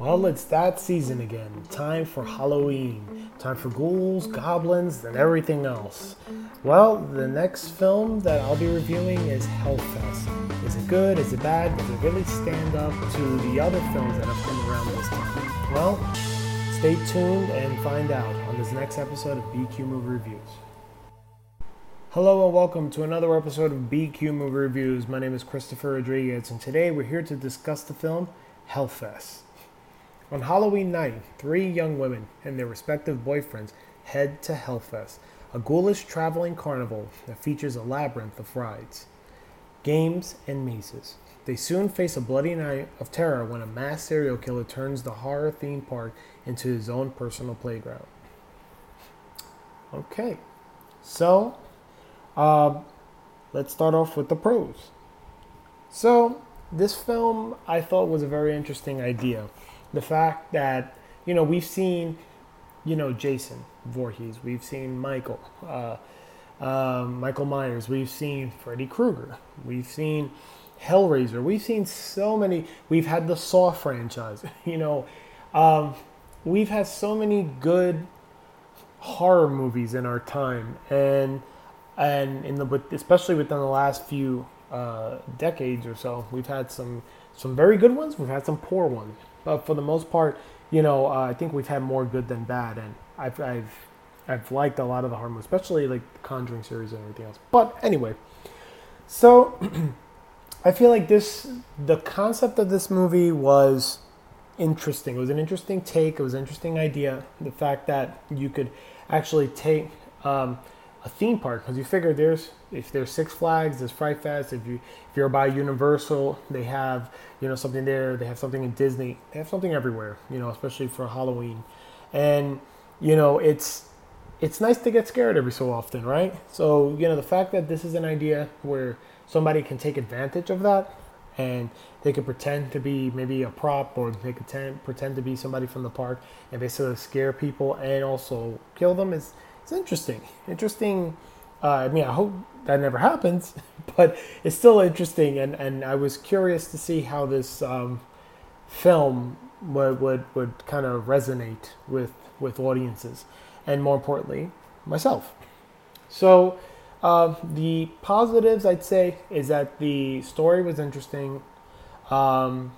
Well, it's that season again. Time for Halloween. Time for ghouls, goblins, and everything else. Well, the next film that I'll be reviewing is Hellfest. Is it good? Is it bad? Does it really stand up to the other films that have come around this time? Well, stay tuned and find out on this next episode of BQ Movie Reviews. Hello and welcome to another episode of BQ Movie Reviews. My name is Christopher Rodriguez, and today we're here to discuss the film Hellfest. On Halloween night, three young women and their respective boyfriends head to Hellfest, a ghoulish traveling carnival that features a labyrinth of rides, games, and mazes. They soon face a bloody night of terror when a mass serial killer turns the horror theme park into his own personal playground. Okay, so uh, let's start off with the pros. So, this film I thought was a very interesting idea the fact that you know we've seen you know Jason Voorhees, we've seen Michael, uh, uh, Michael Myers, we've seen Freddy Krueger, we've seen Hellraiser, we've seen so many. We've had the Saw franchise, you know, um, we've had so many good horror movies in our time, and and in the especially within the last few uh, decades or so, we've had some some very good ones. We've had some poor ones. But for the most part, you know, uh, I think we've had more good than bad, and I've I've I've liked a lot of the horror movies, especially like the Conjuring series and everything else. But anyway, so I feel like this the concept of this movie was interesting. It was an interesting take. It was an interesting idea. The fact that you could actually take um, a theme park because you figure there's if there's Six Flags, there's Fright Fest. If you if you're by Universal, they have you know something there. They have something in Disney. They have something everywhere. You know, especially for Halloween, and you know it's it's nice to get scared every so often, right? So you know the fact that this is an idea where somebody can take advantage of that and they could pretend to be maybe a prop or they could pretend, to be somebody from the park and basically scare people and also kill them is it's interesting. Interesting. Uh, I mean, I hope that never happens, but it's still interesting, and, and I was curious to see how this um, film would, would would kind of resonate with with audiences, and more importantly, myself. So, uh, the positives I'd say is that the story was interesting. Um,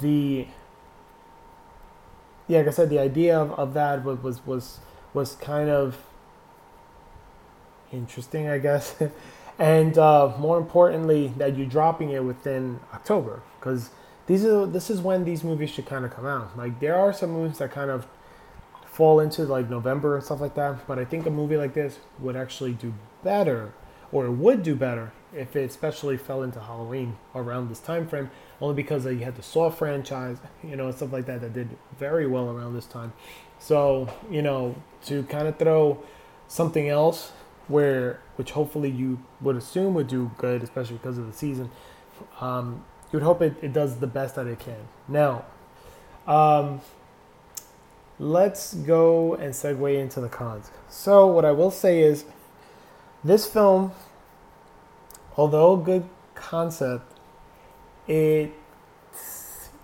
the yeah, like I said, the idea of, of that was was was was kind of interesting, I guess. and uh, more importantly, that you're dropping it within October because these are this is when these movies should kind of come out. Like there are some movies that kind of fall into like November and stuff like that, but I think a movie like this would actually do better or would do better if it especially fell into Halloween around this time frame, only because you had the Saw franchise, you know, and stuff like that that did very well around this time. So, you know, to kind of throw something else where which hopefully you would assume would do good, especially because of the season. Um, you would hope it, it does the best that it can. Now, um, let's go and segue into the cons. So, what I will say is this film, although good concept, it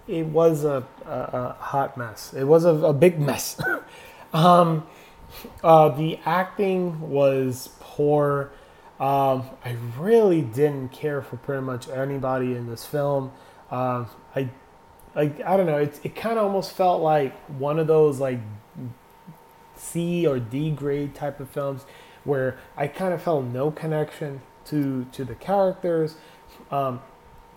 it was a, a, a hot mess. It was a, a big mess. um, uh, the acting was poor. Um, I really didn't care for pretty much anybody in this film. Uh, I, I, I don't know. It, it kind of almost felt like one of those like C or D grade type of films where I kind of felt no connection to to the characters. Um,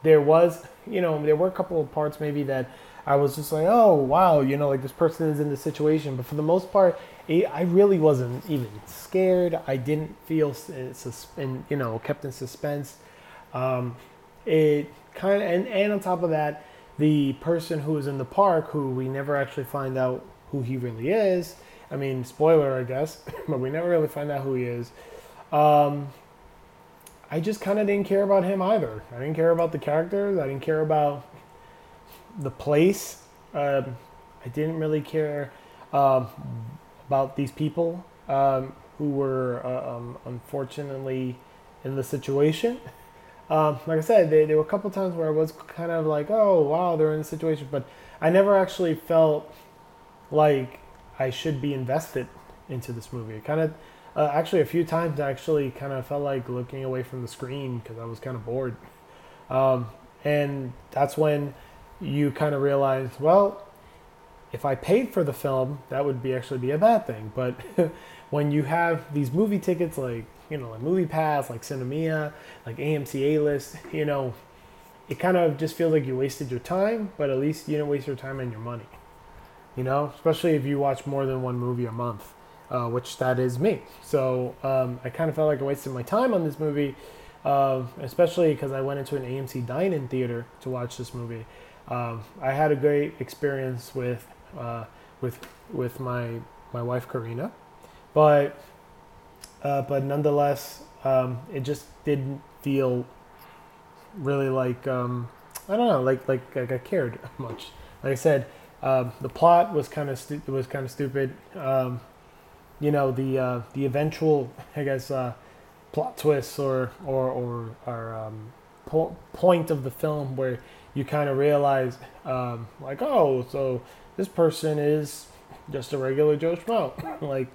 there was, you know, there were a couple of parts maybe that I was just like, oh wow, you know, like this person is in this situation. But for the most part, it, I really wasn't even scared. I didn't feel sus- in, you know kept in suspense. Um, it kind of and, and on top of that, the person who is in the park, who we never actually find out who he really is. I mean, spoiler, I guess, but we never really find out who he is. Um, I just kind of didn't care about him either. I didn't care about the characters. I didn't care about the place. Um, I didn't really care um, about these people um, who were uh, um, unfortunately in the situation. Um, like I said, there, there were a couple times where I was kind of like, oh, wow, they're in the situation. But I I never actually felt like I should be invested into this movie. It kind of, uh, actually, a few times I actually kind of felt like looking away from the screen because I was kind of bored. Um, and that's when you kind of realize, well, if I paid for the film, that would be actually be a bad thing. But when you have these movie tickets like you know like Movie Pass, like Sinemia, like AMC A List, you know, it kind of just feels like you wasted your time, but at least you didn't waste your time and your money. You know, especially if you watch more than one movie a month, uh, which that is me. So um, I kind of felt like I wasted my time on this movie, uh, especially because I went into an AMC dine-in theater to watch this movie. Um, I had a great experience with uh, with with my my wife Karina, but uh, but nonetheless, um, it just didn't feel really like um, I don't know, like like like I cared much. Like I said, um, the plot was kind of stu- was kind of stupid. Um, you know, the uh, the eventual, I guess, uh, plot twists or or or, or um, po- point of the film where you kind of realize, um, like, oh, so this person is just a regular Joe Schmo. like,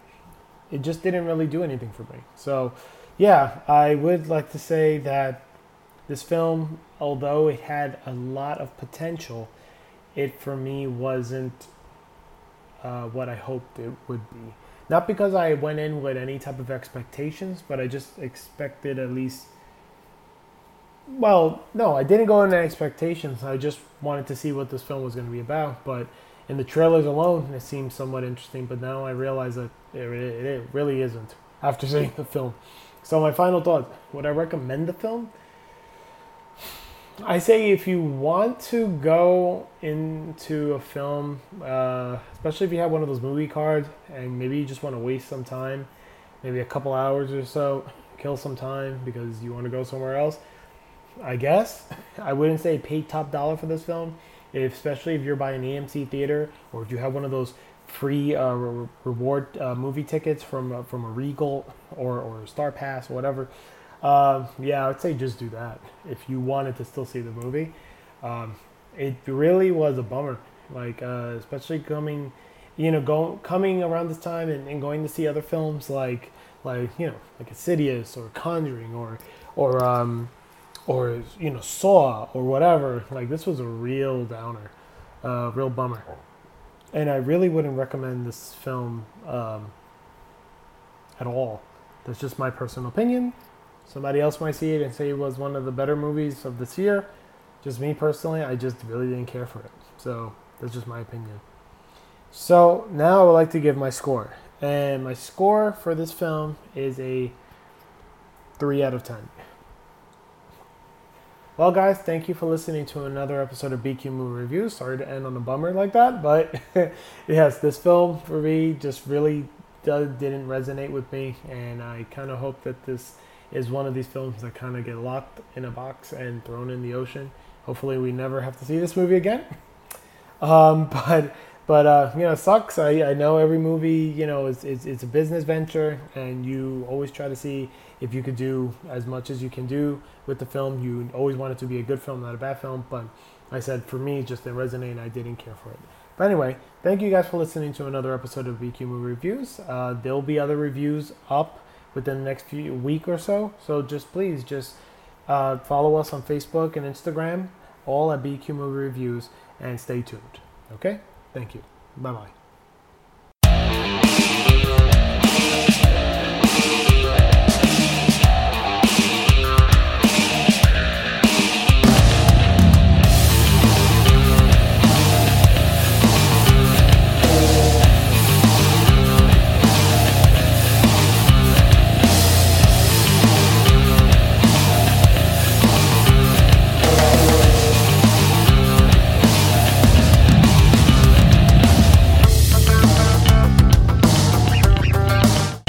it just didn't really do anything for me. So, yeah, I would like to say that this film, although it had a lot of potential, it for me wasn't uh, what I hoped it would be. Not because I went in with any type of expectations, but I just expected at least. Well, no, I didn't go in expectations. I just wanted to see what this film was going to be about. But in the trailers alone, it seemed somewhat interesting. But now I realize that it, it, it really isn't after seeing hmm. the film. So my final thought: Would I recommend the film? I say if you want to go into a film, uh, especially if you have one of those movie cards and maybe you just want to waste some time, maybe a couple hours or so, kill some time because you want to go somewhere else. I guess I wouldn't say pay top dollar for this film, if, especially if you're buying an AMC theater or if you have one of those free uh, re- reward uh, movie tickets from uh, from a Regal or or Star Pass or whatever. Um, yeah, I would say just do that if you wanted to still see the movie. Um, it really was a bummer, like uh, especially coming, you know, go, coming around this time and, and, going to see other films like like you know like Insidious or Conjuring or or um, or you know Saw or whatever. Like this was a real downer, uh, real bummer, and I really wouldn't recommend this film um, at all. That's just my personal opinion. Somebody else might see it and say it was one of the better movies of this year. Just me personally, I just really didn't care for it. So that's just my opinion. So now I would like to give my score. And my score for this film is a 3 out of 10. Well, guys, thank you for listening to another episode of BQ Movie Reviews. Sorry to end on a bummer like that, but yes, this film for me just really uh, didn't resonate with me, and I kind of hope that this is one of these films that kind of get locked in a box and thrown in the ocean. Hopefully, we never have to see this movie again. Um, but but uh, you know, it sucks. I, I know every movie you know is, is it's a business venture, and you always try to see if you could do as much as you can do with the film. You always want it to be a good film, not a bad film. But I said for me, just didn't resonate. I didn't care for it. But anyway, thank you guys for listening to another episode of BQ Movie Reviews. Uh, there'll be other reviews up within the next few week or so. So just please just uh, follow us on Facebook and Instagram, all at BQ Movie Reviews, and stay tuned. Okay? Thank you. Bye bye.